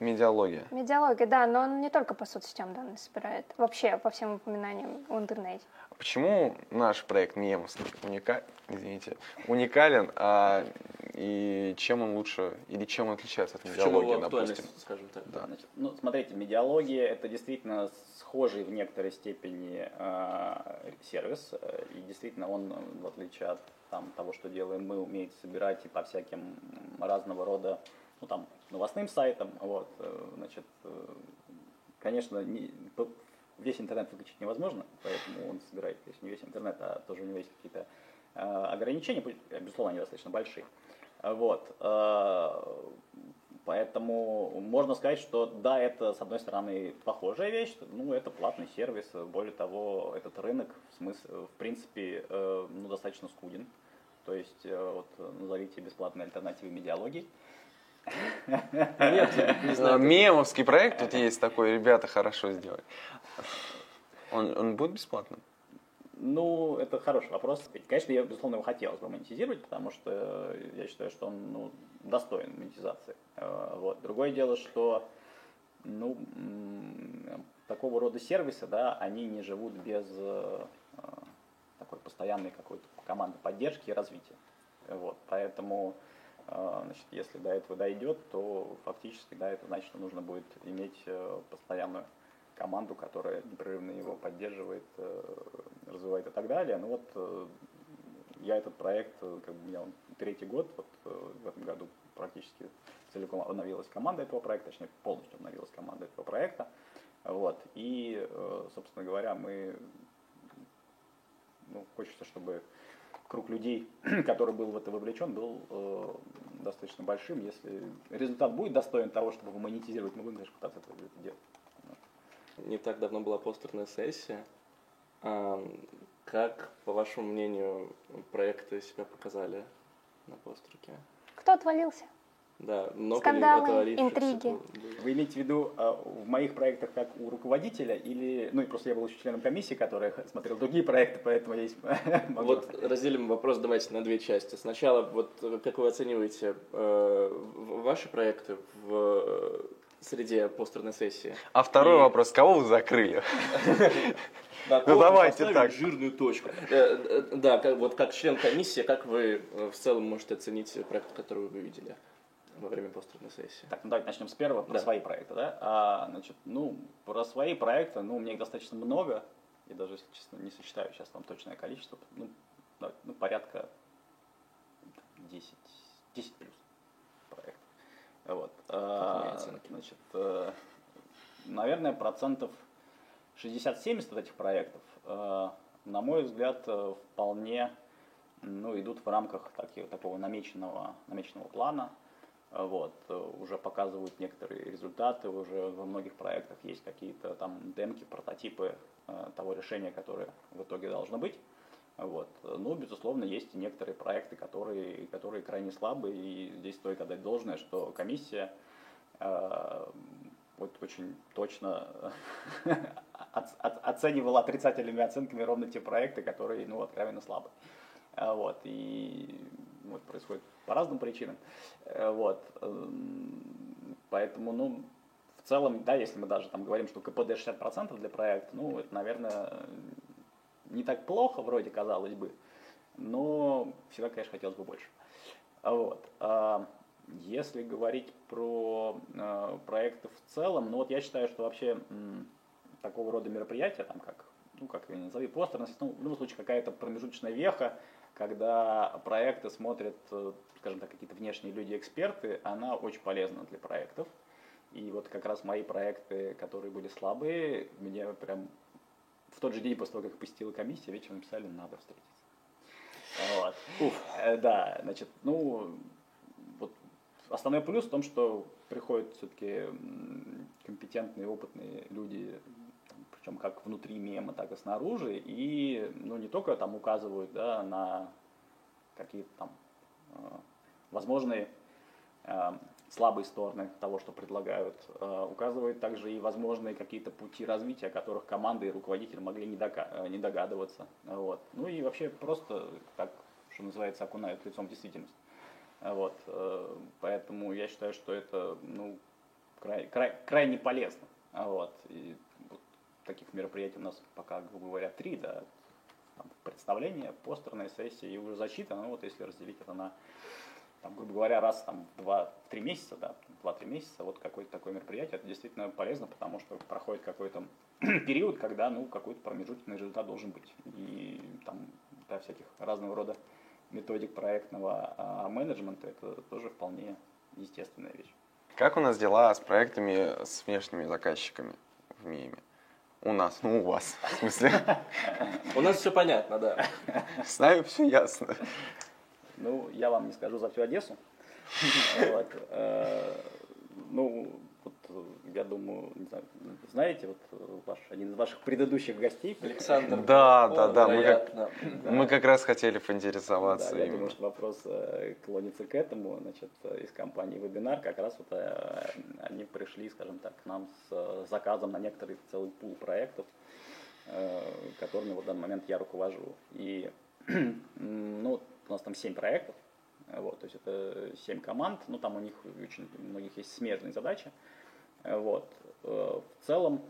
Медиалогия. Медиалогия, да, но он не только по соцсетям данные собирает, вообще по всем упоминаниям в интернете. Почему наш проект Мемос уника... извините, уникален, а и чем он лучше, или чем он отличается от медиалогии, допустим? скажем так. Да. Значит, ну, смотрите, медиалогия это действительно схожий в некоторой степени э, сервис, и действительно он, в отличие от там, того, что делаем мы, умеет собирать и по всяким разного рода ну, там, новостным сайтам, вот, э, значит, э, конечно, не, весь интернет выключить невозможно, поэтому он собирает, то есть не весь интернет, а тоже у него есть какие-то э, ограничения, безусловно, они достаточно большие. Вот. Поэтому можно сказать, что да, это с одной стороны похожая вещь, ну это платный сервис, более того, этот рынок в смысле, в принципе, ну достаточно скуден. То есть вот назовите бесплатные альтернативы медиалогии. Нет, не знаю. Мемовский проект тут есть такой, ребята хорошо сделали. Он, он будет бесплатным? Ну, это хороший вопрос. Конечно, я, безусловно, его хотелось бы монетизировать, потому что я считаю, что он ну, достоин монетизации. Э, вот. Другое дело, что ну, такого рода сервисы, да, они не живут без э, такой постоянной какой-то команды поддержки и развития. Вот. Поэтому, э, значит, если до этого дойдет, то фактически да, это значит, что нужно будет иметь постоянную команду, которая непрерывно его поддерживает, э, развивает и так далее. Ну вот э, я этот проект, э, как бы у меня он третий год, вот в этом году практически целиком обновилась команда этого проекта, точнее полностью обновилась команда этого проекта. Вот. И, собственно говоря, мы ну, хочется, чтобы круг людей, <clears throat> который был в это вовлечен, был э, достаточно большим. Если результат будет достоин того, чтобы монетизировать, мы будем, конечно, пытаться это делать не так давно была постерная сессия. Как, по вашему мнению, проекты себя показали на постерке? Кто отвалился? Да, много Скандалы, интриги. Вы имеете в виду а, в моих проектах как у руководителя или, ну и просто я был еще членом комиссии, которая смотрел другие проекты, поэтому я <laughs> есть. Вот разделим вопрос давайте на две части. Сначала вот как вы оцениваете э, ваши проекты в среде постерной сессии. А второй и... вопрос, кого вы закрыли? <laughs> Ну давайте так. жирную точку. Э, э, да, вот как член комиссии, как вы э, в целом можете оценить проект, который вы видели? Во время постерной сессии. Так, ну давайте начнем с первого, про да. свои проекты, да? А, значит, ну, про свои проекты, ну, у меня их достаточно много, и даже, если честно, не сочетаю сейчас вам точное количество, ну, ну порядка 10, 10 плюс. Вот. А, значит, э, наверное, процентов 60-70 от этих проектов, э, на мой взгляд, э, вполне ну, идут в рамках таких, такого намеченного, намеченного плана. Вот, уже показывают некоторые результаты, уже во многих проектах есть какие-то там демки, прототипы того решения, которое в итоге должно быть. Вот. Ну, безусловно, есть некоторые проекты, которые, которые крайне слабые, и здесь стоит отдать должное, что комиссия э, вот очень точно <laughs> оценивала отрицательными оценками ровно те проекты, которые, ну, откровенно слабые. А, вот, и вот, происходит по разным причинам. Э, вот. Поэтому, ну, в целом, да, если мы даже там говорим, что КПД 60% для проекта, ну, это, наверное, не так плохо, вроде казалось бы, но всегда, конечно, хотелось бы больше. Вот. А, Если говорить про э, проекты в целом, ну вот я считаю, что вообще такого рода мероприятия, там как, ну как я назови, постерность, ну в любом случае какая-то промежуточная веха, когда проекты смотрят, э, скажем так, какие-то внешние люди-эксперты, она очень полезна для проектов. И вот как раз мои проекты, которые были слабые, мне прям в тот же день после того, как посетила комиссия, вечером написали, надо встретиться. Вот. Уф. Э, да, значит, ну, вот основной плюс в том, что приходят все-таки компетентные, опытные люди, причем как внутри мема, так и снаружи, и ну, не только там указывают да, на какие-то там э, возможные э, слабые стороны того, что предлагают, э, указывает также и возможные какие-то пути развития, о которых команды и руководители могли не, дога- не догадываться. Вот. Ну и вообще просто, как что называется, окунают лицом в действительность. Вот. Поэтому я считаю, что это ну, край, край, крайне полезно. Вот. И таких мероприятий у нас пока, грубо говоря, три, да, там, представление, постерная сессия и уже защита, ну вот если разделить это на, там, грубо говоря, раз там два-три месяца, да, два-три месяца, вот какое-то такое мероприятие, это действительно полезно, потому что проходит какой-то <clears throat> период, когда, ну, какой-то промежуточный результат должен быть. И там, да, всяких разного рода методик проектного а, менеджмента, это тоже вполне естественная вещь. Как у нас дела с проектами с внешними заказчиками в МИМе? У нас, ну у вас, в смысле. <laughs> У нас все понятно, да. С нами все ясно. Ну, я вам не скажу за всю Одессу. <laughs> Э, ну, я думаю, не знаю, знаете, вот ваш, один из ваших предыдущих гостей. Александр. <laughs> Да, да, да. Мы как, мы как раз хотели поинтересоваться. Да, я думаю, что вопрос э, клонится к этому. Значит, из компании Вебинар как раз вот э, они пришли, скажем так, к нам с заказом на некоторый целый пул проектов, которыми в данный момент я руковожу. И <clears throat> ну, у нас там 7 проектов, вот, то есть это 7 команд, ну там у них очень у многих есть смежные задачи. Вот. Э, в целом,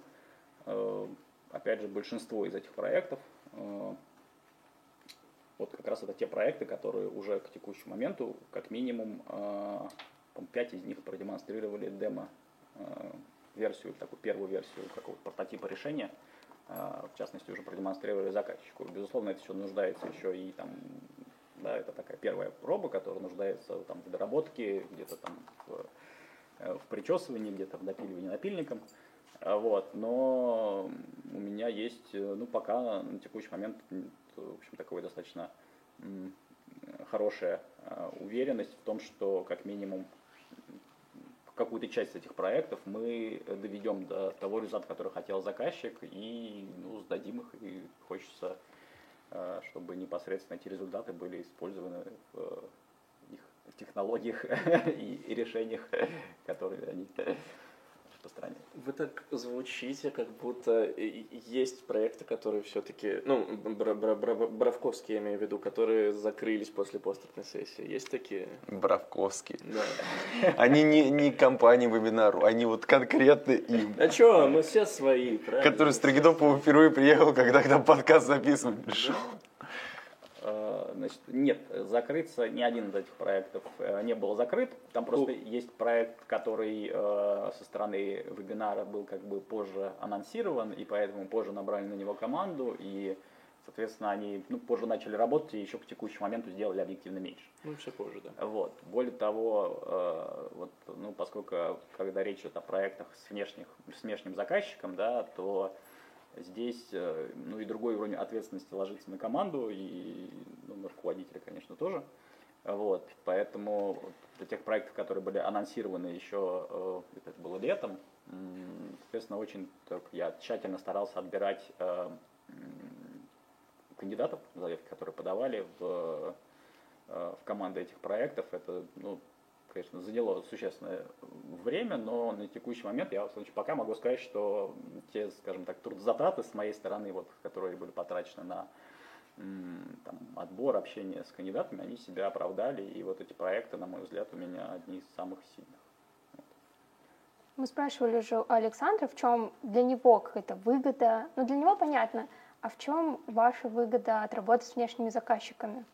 э, опять же, большинство из этих проектов, э, вот как раз это те проекты, которые уже к текущему моменту, как минимум, 5 из них продемонстрировали демо версию, такую первую версию какого-то прототипа решения, в частности, уже продемонстрировали заказчику. Безусловно, это все нуждается еще и там да, это такая первая проба, которая нуждается там, в доработке, где-то там в, э, в причесывании, где-то в допиливании напильником. А, вот. Но у меня есть, э, ну, пока на текущий момент, в общем, такой достаточно хорошая а, уверенность в том, что как минимум какую-то часть этих проектов мы доведем до того результата, который хотел заказчик, и ну, сдадим их, и хочется Э, чтобы непосредственно эти результаты были использованы в технологиях <laughs> и решениях, <laughs> которые они <laughs> распространяют. Вы так звучите, как будто есть проекты, которые все-таки, ну, Бравковские, я имею в виду, которые закрылись после постерной сессии. Есть такие? Бравковские. Да. Они не, не компании вебинару, они вот конкретно им. А что, мы все свои, правильно? Который Стригидопов впервые приехал, когда там подкаст записывали. Э, значит, нет, закрыться ни один из этих проектов э, не был закрыт. Там просто ну, есть проект, который э, со стороны вебинара был как бы позже анонсирован, и поэтому позже набрали на него команду, и, соответственно, они ну, позже начали работать, и еще к текущему моменту сделали объективно меньше. Ну, все позже, да. Вот. Более того, вот, ну, поскольку когда речь идет о проектах с, внешних, с внешним заказчиком, да, то Здесь, э, ну и другой уровень ответственности ложится на команду и ну, на руководителя, конечно, тоже. Вот, поэтому для тех проектов, которые были анонсированы еще, э, это было летом, соответственно, очень так, я тщательно старался отбирать э, кандидатов, заявки, которые подавали в, в команды этих проектов. Это ну, конечно, заняло существенное время, но на текущий момент я, в случае, пока могу сказать, что те, скажем так, трудозатраты с моей стороны, вот, которые были потрачены на там, отбор, общение с кандидатами, они себя оправдали, и вот эти проекты, на мой взгляд, у меня одни из самых сильных. Мы спрашивали уже у Александра, в чем для него какая-то выгода. Ну, для него понятно. А в чем ваша выгода от работы с внешними заказчиками?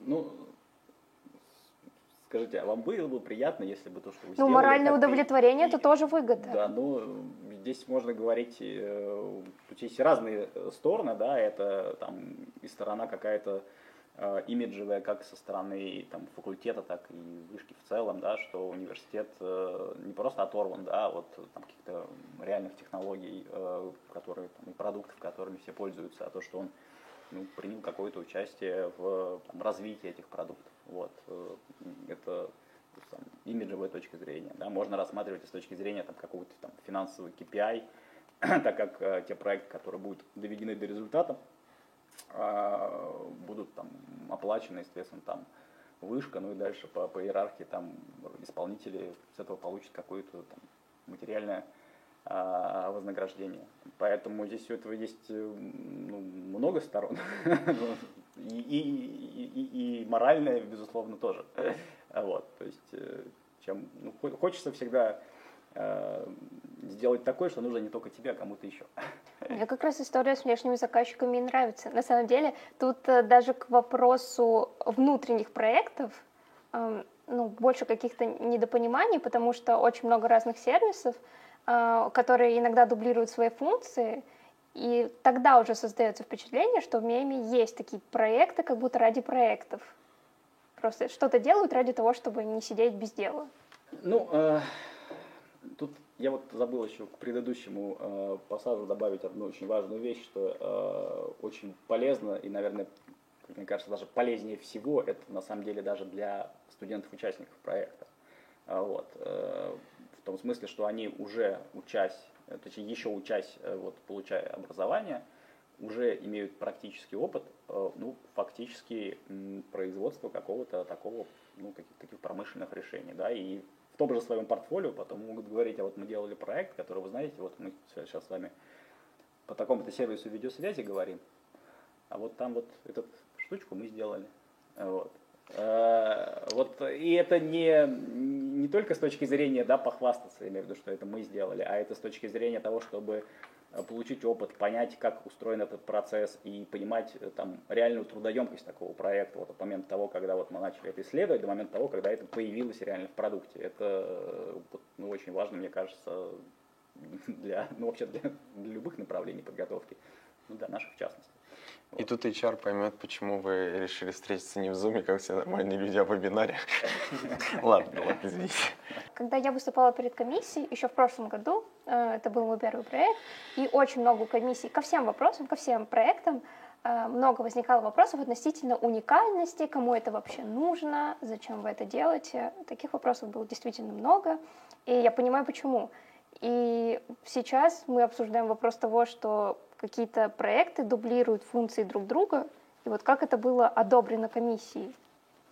Ну, скажите, а вам было бы приятно, если бы то, что вы Ну, сделали... моральное как-то удовлетворение и- это тоже выгода. Да, ну, здесь можно говорить, э, тут есть разные э, стороны, да, это там и сторона какая-то э, имиджевая, как со стороны там, факультета, так и вышки в целом, да, что университет э, не просто оторван, да, от там, каких-то реальных технологий, э, которые, там, и продуктов, которыми все пользуются, а то, что он ну, принял какое-то участие в там, развитии этих продуктов. Вот. э, Это там, имиджевая точка зрения. Да? Можно рассматривать с точки зрения там, какого-то там, финансового KPI, <clears throat> так как э, те проекты, которые будут доведены до результата, а, будут там оплачены, естественно, там вышка, ну и дальше по, по иерархии там исполнители с этого получат какое-то там материальное вознаграждение. Поэтому здесь у этого есть э, ну, много сторон. <laughs> И, и, и, и- моральное, безусловно, тоже. Вот, то есть, э, чем, ну, хо- хочется всегда э, сделать такое, что нужно не только тебе, а кому-то еще. <laughs> Мне как раз история с внешними заказчиками и нравится. На самом деле, тут даже к вопросу внутренних проектов эм, ну, больше каких-то недопониманий, потому что очень много разных сервисов, которые иногда дублируют свои функции, и тогда уже создается впечатление, что в меме есть такие проекты, как будто ради проектов. Просто что-то делают ради того, чтобы не сидеть без дела. Ну, э, тут я вот забыл еще к предыдущему э, пассажу добавить одну очень важную вещь, что э, очень полезно и, наверное, как мне кажется, даже полезнее всего, это на самом деле даже для студентов-участников проекта. А, Вот. Том смысле, что они уже учась, э, точнее еще учась, э, вот, получая образование, уже имеют практический опыт, э, ну, фактически производства какого-то такого, ну, каких-то таких промышленных решений, да, и в том же своем портфолио потом могут говорить, а вот мы делали проект, который, вы знаете, вот мы сейчас с вами по такому-то сервису видеосвязи говорим, а вот там вот эту штучку мы сделали. Вот. Вот, и это не, не только с точки зрения да, похвастаться, я имею в виду, что это мы сделали, а это с точки зрения того, чтобы э, получить опыт, понять, как устроен этот процесс и понимать э, там, реальную трудоемкость такого проекта вот, от момента того, когда вот, мы начали это исследовать, до момента того, когда это появилось реально в продукте. Это э, ну, очень важно, мне кажется, <laughs> для, ну, вообще для, для любых направлений подготовки, ну, для наших в частности. И тут HR поймет, почему вы решили встретиться не в зуме, как все нормальные люди, а в вебинаре. <laughs> Ладно, ладно, извините. Когда я выступала перед комиссией, еще в прошлом году, э, это был мой первый проект, и очень много комиссий ко всем вопросам, ко всем проектам, э, много возникало вопросов относительно уникальности, кому это вообще нужно, зачем вы это делаете. Таких вопросов было действительно много, и я понимаю, почему. И сейчас мы обсуждаем вопрос того, что какие-то проекты дублируют функции друг друга, и вот как это было одобрено комиссией.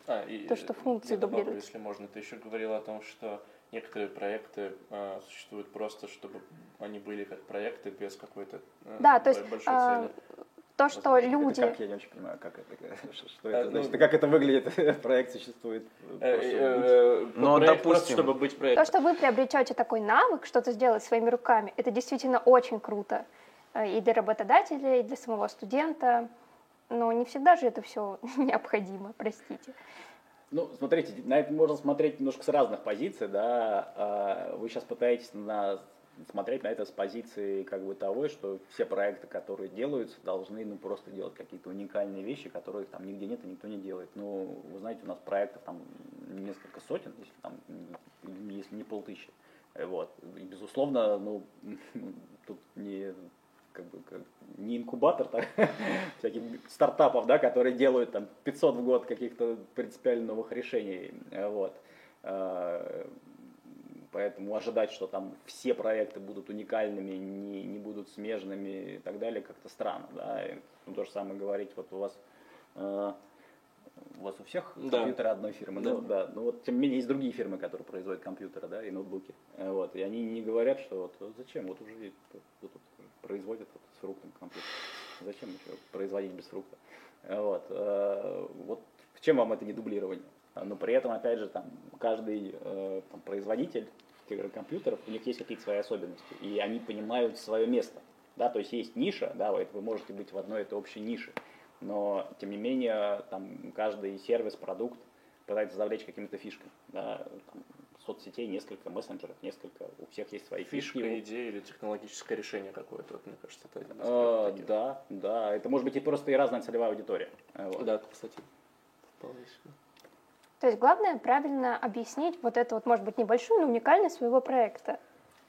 А, и, То, что э, функции я добавлю, дублируются. Если можно, ты еще говорил о том, что некоторые проекты э, существуют просто, чтобы они были как проекты без какой-то э, Да, то есть большой а, цели. то, что Возможно, это люди... Это как? Я не очень понимаю, как это, <laughs> что что Э, это ну, значит, и как это выглядит, <laughs> проект существует. Э, э, Но, проект допустим, чтобы быть То, проектом. что вы приобретете такой навык, что-то сделать своими руками, это действительно очень круто. Э, И для работодателя, и для самого студента. Но не всегда же это все <laughs> необходимо, простите. Ну, смотрите, на это можно смотреть немножко с разных позиций, да. А, Вы сейчас пытаетесь на, смотреть на это с позиции как бы того, что все проекты, которые делаются, должны ну, просто делать какие-то уникальные вещи, которых там нигде нет и никто не делает. Ну, вы знаете, у нас проектов там несколько сотен, если, там, если не полтысячи. Вот. И, безусловно, ну, <laughs> тут не как бы как, не инкубатор так, <laughs> всяких стартапов, да, которые делают там 500 в год каких-то принципиально новых решений, э, вот. Э, Поэтому ожидать, что там все проекты будут уникальными, не, не будут смежными и так далее, как-то странно, да. И, ну, то же самое говорить, вот у вас э, у вас у всех Да. компьютеры одной фирмы, Да. ну, да. Ну вот тем не менее есть другие фирмы, которые производят компьютеры, да, и ноутбуки. Вот. И они не говорят, что вот «А зачем, вот уже вот тут производят вот с фруктом компьютер. Зачем еще производить без фрукта? Вот. Э, вот чем вам это не дублирование? А, Но при этом, опять же, там, каждый э, там, производитель компьютеров, у них есть какие-то свои особенности, и они понимают свое место. Да, то есть есть ниша, да, вы можете быть в одной этой общей нише, но тем не менее там каждый сервис, продукт пытается завлечь какими-то фишками. Да, там, соцсетей несколько, мессенджеров несколько, у всех есть свои Фишка, фишки. идея или технологическое решение какое-то, вот, мне кажется, это один из Э, таких. да, да, это может быть и просто и разная целевая аудитория. Э, вот. Да, кстати, вполне себе. То есть главное правильно объяснить вот это вот, может быть, небольшую, но уникальность своего проекта.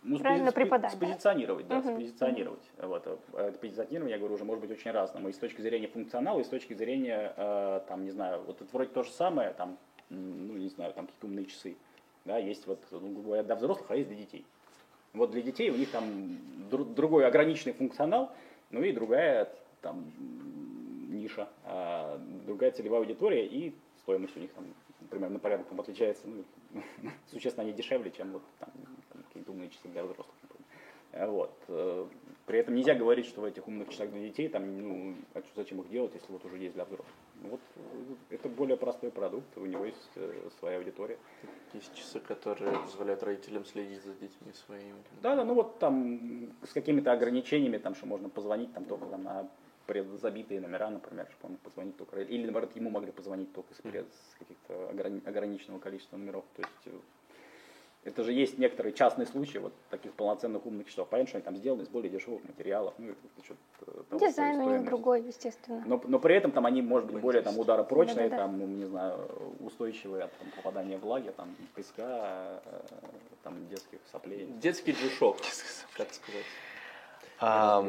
Ну, Правильно спози- преподать, да? Спозиционировать, да, Мгм. спозиционировать. Вот. а Это позиционирование, я говорю, уже может быть очень разным. И с точки зрения функционала, и с точки зрения, э, там, не знаю, вот это вроде то же самое, там, ну, не знаю, там какие-то умные часы. Да, есть вот, ну, грубо говоря, для взрослых, а есть для детей. Вот для детей у них там дру- другой ограниченный функционал, ну и другая там ниша, а другая целевая аудитория и стоимость у них там, например, на порядок там отличается, ну, <laughs> существенно они дешевле, чем вот там, там какие-то умные часы для взрослых. например. Э, Вот. э, При этом нельзя говорить, что в этих умных часах для детей, там, ну, а зачем их делать, если вот уже есть для взрослых. Вот э, это более простой продукт, у него есть э, своя аудитория. Есть часы, которые позволяют родителям следить за детьми своими. Да, да, ну вот там с какими-то ограничениями, там, что можно позвонить там только там, на предзабитые номера, например, чтобы он позвонить только, или наоборот, ему могли позвонить только с, пред- с каких-то ограни- ограниченного количества номеров. То есть э, это же есть некоторые частные случаи вот таких полноценных умных часов. Понятно, что они там сделаны из более дешевых материалов. Ну, это что Дизайн у них другой, естественно. Но, но при этом там они, может быть, более там, ударопрочные, Да-да-да. там, ну, не знаю, устойчивые от там, попадания влаги, там, песка, э, там, детских соплей. Детский джишок, как сказать. А,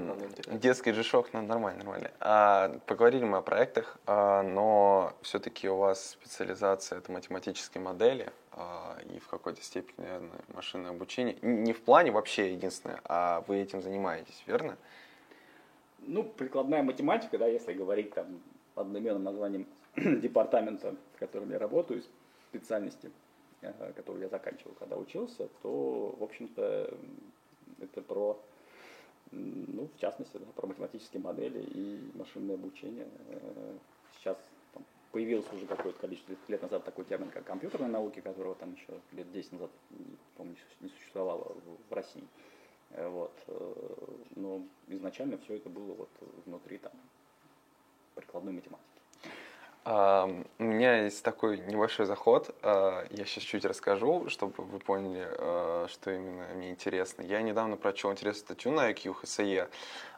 детский джишок, ну, нормально, нормально. А, поговорили мы о проектах, а, но все-таки у вас специализация это математические модели а, и в какой-то степени, наверное, машинное обучение. Не в плане вообще единственное, а вы этим занимаетесь, верно? Ну, прикладная математика, да, если говорить там одноименным названием <clears throat> департамента, в котором я работаю, специальности, э, которую я заканчивал, когда учился, то, в общем-то, это про, ну, в частности, да, про математические модели и машинное обучение. Э, Сейчас там появилось уже какое-то количество лет назад такой термин, как компьютерные науки, которого там еще лет 10 назад, помню, не существовало в- в России. Э, Вот. э, Но изначально все это было вот внутри там прикладной математики. У меня есть такой небольшой заход. а, Я сейчас чуть расскажу, чтобы вы поняли, а, что именно мне интересно. Я недавно прочел интересную статью на IQ HSE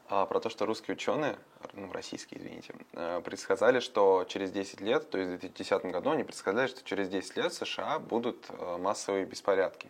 а, про то, что русские ученые, ну, российские, извините, предсказали, что через 10 лет, то есть в 2010 году, они предсказали, что через 10 лет в США будут массовые беспорядки.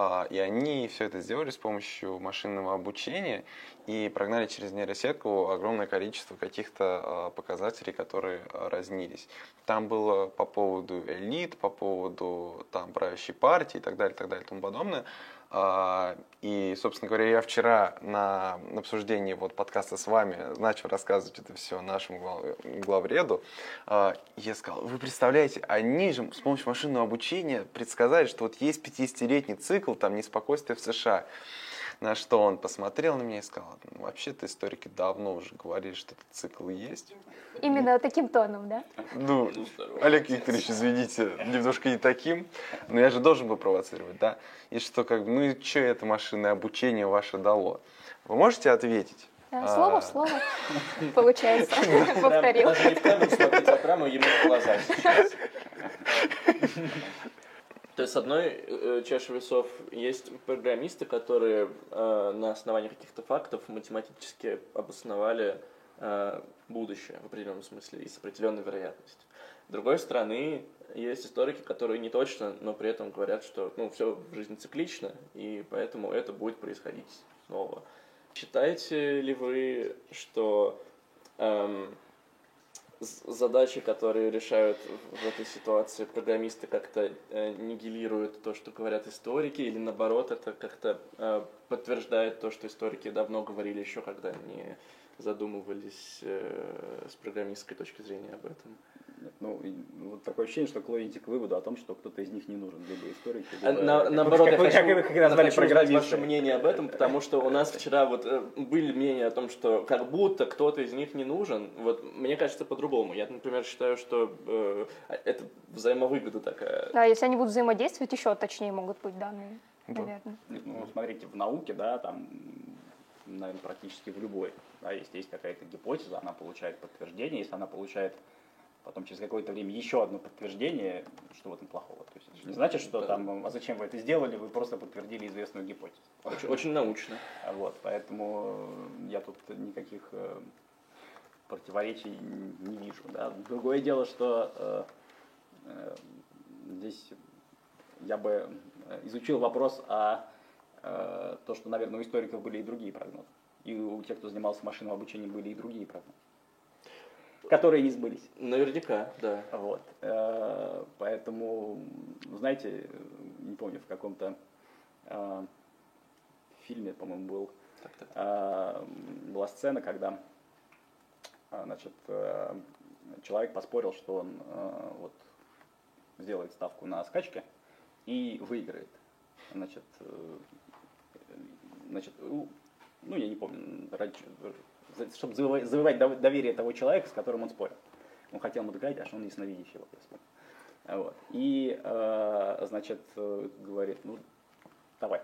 А, И они все это сделали с помощью машинного обучения и прогнали через нейросетку огромное количество каких-то а, показателей, которые а, разнились. Там было по поводу элит, по поводу там правящей партии и так далее, так далее и тому подобное. А, И, собственно говоря, я вчера на обсуждении вот подкаста с вами начал рассказывать это все нашему глав- главреду. А, Я сказал, вы представляете, они же с помощью машинного обучения предсказали, что вот есть 50-летний цикл там неспокойствия в США. На что он посмотрел на меня и сказал, ну, вообще-то историки давно уже говорили, что этот цикл есть. Именно таким тоном, да? Ну, Олег Викторович, извините, немножко не таким, но я же должен был провоцировать, да? И что, как, бы, ну и что это машинное обучение ваше дало? Вы можете ответить? Да, слово А, в слово, <laughs> получается, повторил. Даже не в камеру смотреть, а прямо ему в глаза сейчас. <laughs> То есть, с одной э, чаши весов есть программисты, которые э, на основании каких-то фактов математически обосновали э, будущее в определенном смысле и с определенной вероятностью. С другой стороны, есть историки, которые не точно, но при этом говорят, что ну, все в жизни циклично, и поэтому это будет происходить снова. Считаете ли вы, что эм, задачи, которые решают в- этой ситуации программисты, как-то э, нигилируют то, что говорят историки, или наоборот, это как-то э, подтверждает то, что историки давно говорили еще, когда они задумывались э, с программистской точки зрения об этом. Ну, вот такое ощущение, что клоните к выводу о том, что кто-то из них не нужен, либо историки, А, либо... на- как- наоборот, как, я вы- хочу, как вы их я назвали, программисты. ваше мнение об этом, потому что у нас вчера вот э, были мнения о том, что как будто кто-то из них не нужен. Вот мне кажется по-другому. Я, например, считаю, что э, это взаимовыгода такая. Да, если они будут взаимодействовать, еще точнее могут быть данные, Да. наверное. Ну, смотрите, в науке, да, там, наверное, практически в любой, да, если есть какая-то гипотеза, она получает подтверждение, если она получает потом через какое-то время еще одно подтверждение, что в этом плохого. То есть это не значит, что там, а зачем вы это сделали, вы просто подтвердили известную гипотезу. Очень, очень научно. Вот, поэтому я тут никаких э, противоречий не вижу. Да. Другое дело, что э, э, здесь я бы изучил вопрос о э, то, что, наверное, у историков были и другие прогнозы. И у тех, кто занимался машинным обучением, были и другие прогнозы которые не сбылись. Наверняка, да. Вот. Э, поэтому, знаете, не помню, в каком-то э, фильме, по-моему, был, так, так. Э, была сцена, когда значит, человек поспорил, что он вот, сделает ставку на скачки и выиграет. Значит, значит, ну, я не помню, чтобы завоевать доверие того человека, с которым он спорил. Он хотел ему доказать, а что он ясновидящий, вот я Вот. И, э, значит, говорит, ну, давай.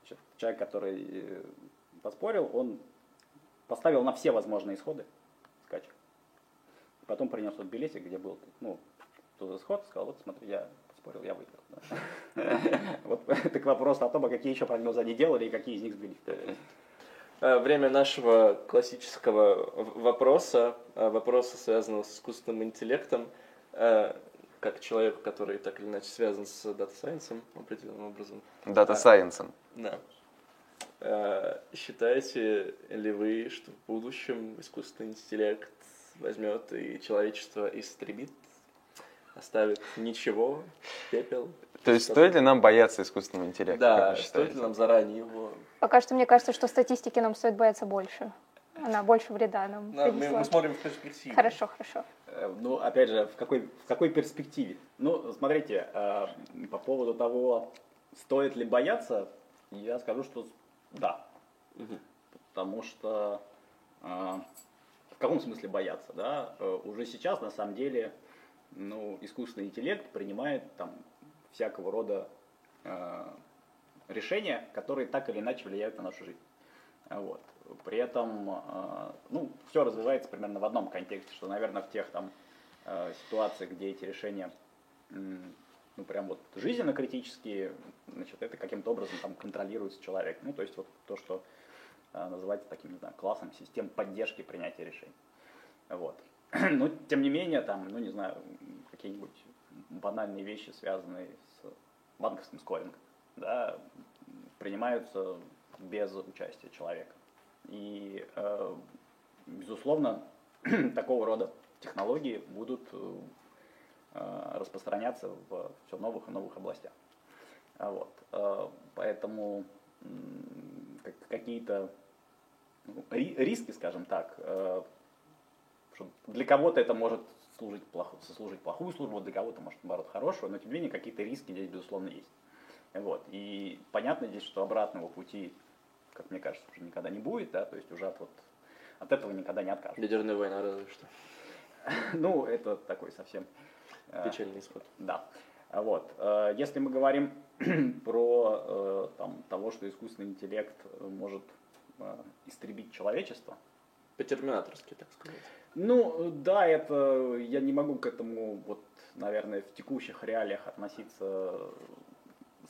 Значит, человек, который э, поспорил, он поставил на все возможные исходы скачек. Потом принес вот билетик, где был, ну, тот исход, сказал, вот смотри, я спорил, я выиграл. <laughs> Вот <laughs> так вопрос о том, а какие еще прогнозы они делали и какие из них сбились. Э, время нашего классического вопроса, э, вопроса, связанного с искусственным интеллектом, э, как человек, который так или иначе связан с Science определенным образом. Science. Да. Считаете ли вы, что в будущем искусственный интеллект возьмет и человечество истребит, оставит ничего, пепел? То есть стоит ли нам бояться искусственного интеллекта? Да, стоит ли нам заранее его Пока что мне кажется, что статистики нам стоит бояться больше. Она больше вреда нам да, мы, мы смотрим в перспективе. Хорошо, хорошо. Э, ну, опять же, в какой, в какой перспективе? Ну, смотрите, э, по поводу того, стоит ли бояться, я скажу, что да. Угу. Потому что э, в каком смысле бояться, да? Уже сейчас, на самом деле, ну, искусственный интеллект принимает там всякого рода решения, которые так или иначе влияют на нашу жизнь. Вот. При этом э, ну, все развивается примерно в одном контексте, что, наверное, в тех там э, ситуациях, где эти решения ну, прям вот жизненно критические, значит, это каким-то образом там контролируется человек. Ну, то есть вот то, что э, называется таким, не знаю, классом систем поддержки принятия решений. Вот. <clears throat> Но, тем не менее, там, ну, не знаю, какие-нибудь банальные вещи, связанные с банковским скорингом да, принимаются без участия человека. И, э, безусловно, <clears throat> такого рода технологии будут э, распространяться в все новых и новых областях. Вот. Э, поэтому какие-то ну, риски, скажем так, что для кого-то это может служить плохо, сослужить плохую службу, для кого-то может наоборот хорошую, но тем не менее какие-то риски здесь безусловно есть. Вот. И понятно здесь, что обратного пути, как мне кажется, уже никогда не будет, да, то есть уже от, вот, от этого никогда не откажут. Ядерная война разве что. <laughs> ну, это такой совсем... Э, Печальный исход. Да. Вот. Э, если мы говорим <clears throat> про э, там, того, что искусственный интеллект может истребить человечество. По-терминаторски, так сказать. Ну, да, это я не могу к этому, вот, наверное, в текущих реалиях относиться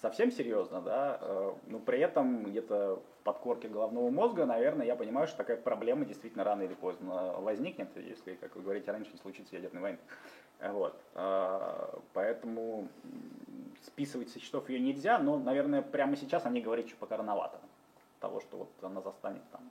совсем серьезно, да, э, но при этом где-то в подкорке головного мозга, наверное, я понимаю, что такая проблема действительно рано или поздно возникнет, если, как вы говорите, раньше не случится ядерной войны. Вот. Э, поэтому списывать со счетов ее нельзя, но, наверное, прямо сейчас они говорить что пока рановато. Того, что вот она застанет там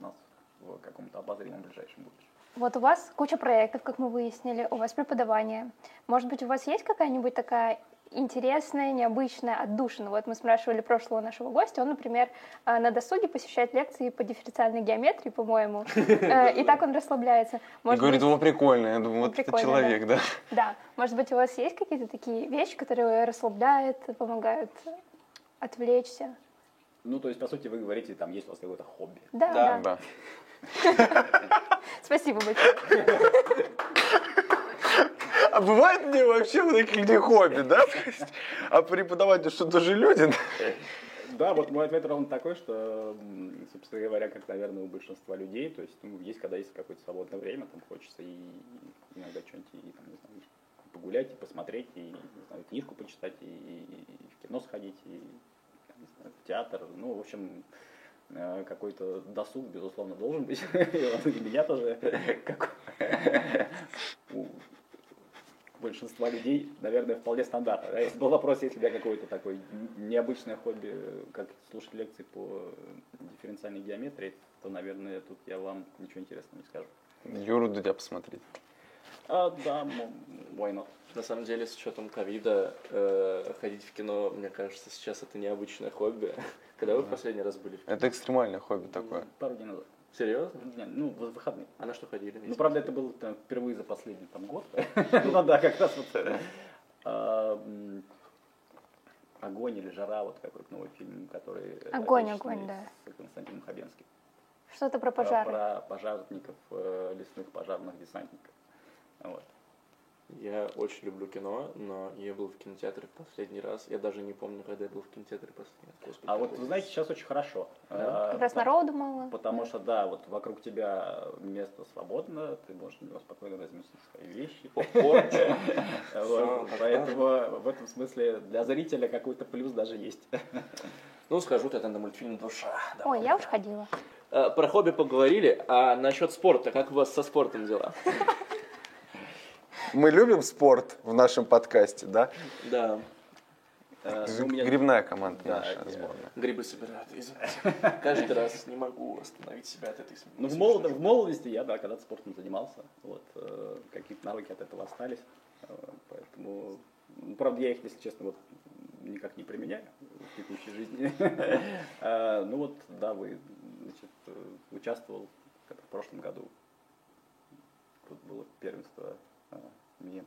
нас в каком-то обозримом ближайшем будущем. Вот у вас куча проектов, как мы выяснили, у вас преподавание. Может быть, у вас есть какая-нибудь такая интересное, необычное, отдушина. Вот мы спрашивали прошлого нашего гостя, он, например, э, на досуге посещает лекции по дифференциальной геометрии, по-моему, <laughs> э, и так он расслабляется. Может говорит, быть, прикольно, я думаю, вот это человек, да. Да, может быть, у вас есть какие-то такие вещи, которые расслабляют, помогают отвлечься? Ну, то есть, по сути, вы говорите, там есть у вас какое-то хобби. Да, да. Спасибо большое. А бывает мне вообще вот такие хобби, да? А преподаватель что, тоже люди? Да, вот мой ответ ровно такой, что, собственно говоря, как, наверное, у большинства людей, то есть, ну, есть, когда есть какое-то свободное время, там хочется и иногда что-нибудь, и, там, не знаю, погулять, и посмотреть, и, не знаю, книжку почитать, и, и в кино сходить, и, не знаю, в театр, ну, в общем, какой-то досуг, безусловно, должен быть. <laughs> И меня тоже, как у большинства людей, наверное, вполне стандартно. Да? Если был вопрос, если у тебя какое-то такое необычное хобби, как слушать лекции по дифференциальной геометрии, то, наверное, тут я вам ничего интересного не скажу. Юру Дудя посмотреть. А, да, why not? На самом деле, с учетом ковида, э, ходить в кино, мне кажется, сейчас это необычное хобби. <laughs> Когда вы в последний раз были в кино? Это экстремальное хобби такое. Пару дней назад. Серьезно? Не, Ну, в выходные. А на что ходили? Ну, правда, это было там, впервые за последний там, год. <laughs> Ну да, как раз вот а, Огонь или жара, вот какой-то новый фильм, который Огонь, отечественный, огонь, да. с Константином Хабенским. Что-то про Про- пожары. Про пожарников, э, лесных пожарных десантников. Вот. Я очень люблю кино, но я был в кинотеатре в последний раз. Я даже не помню, когда я был в кинотеатре последний раз. Господи, А вот вы знаете, сейчас очень хорошо. Да? А, Как раз народу мало. Потому что, да, вот вокруг тебя место свободно, ты можешь спокойно разместить свои вещи. <laughs> Поэтому в этом смысле для зрителя какой-то плюс даже есть. <laughs> Ну, скажу тогда на мультфильм «Душа». Да. Ой, я уж ходила. Э, Про хобби поговорили, а насчет спорта, как у вас со спортом дела? <laughs> Мы любим спорт в нашем подкасте, да? Да, Э, меня- Грибная команда Да, наша я- сборная. грибы собирают, извините. Каждый раз не могу остановить себя от этой Ну, в, молод- в молодости я, да, когда-то спортом занимался, вот, э, какие-то навыки от этого остались, э, поэтому, ну, правда, я их, если честно, вот, никак не применяю в текущей жизни. <laughs> Э, Ну вот, да, вы, значит, э, участвовал в прошлом году, тут было первенство э, МИЭМ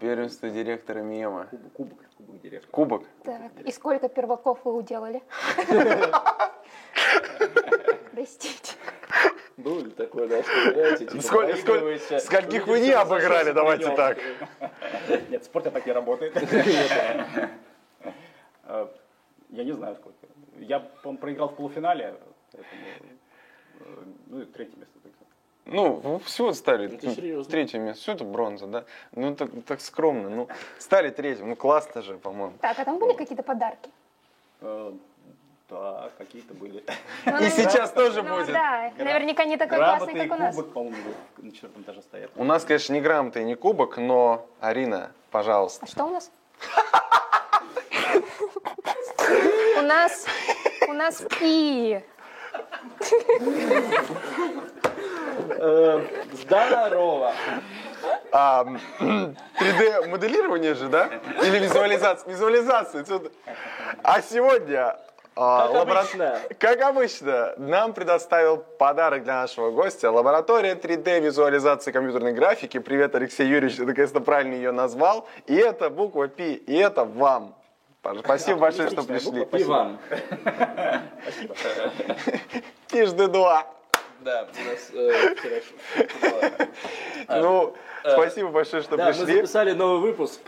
Первенство директора МИЭМа. Кубок, кубок, кубок директора. Кубок. Так, и сколько перваков вы уделали? Простите. Было ли такое, да, что, знаете, типа, Сколь- сколь- проигрываете, скольких вы не обыграли, давайте так. Нет, в спорте так не работает. Э, Я не знаю сколько. Я, по-моему, проиграл в полуфинале, поэтому, э, ну и третье место. Ну, всего стали Это ну, третье место. Все это бронза, да? Ну, так, так скромно. Ну, стали третьим. Ну, классно же, по-моему. Так, а там были какие-то подарки? Э, Да, какие-то были. Ну, И сейчас тоже ну, будет. да, наверняка не такой Грамоты классный, и как у нас. кубок, по-моему, на четвертом этаже стоят. У нас, конечно, не грамота и не кубок, но, Арина, пожалуйста. А что у нас? <laughs> У нас, у нас пи. Э, Здорово! А, 3D-моделирование же, да? Или визуализация? Визуализация. А сегодня... а, Как лабора- обычно. Как обычно, нам предоставил подарок для нашего гостя лаборатория 3D-визуализации компьютерной графики. Привет, Алексей Юрьевич, ты наконец-то правильно ее назвал. И это буква Пи, и это вам. Спасибо большое, что пришли. буква, И вам. Спасибо. Пишды 2. Да, у нас э, хорошо. <laughs> Ну, а, э, спасибо большое, что пришли. мы записали новый выпуск.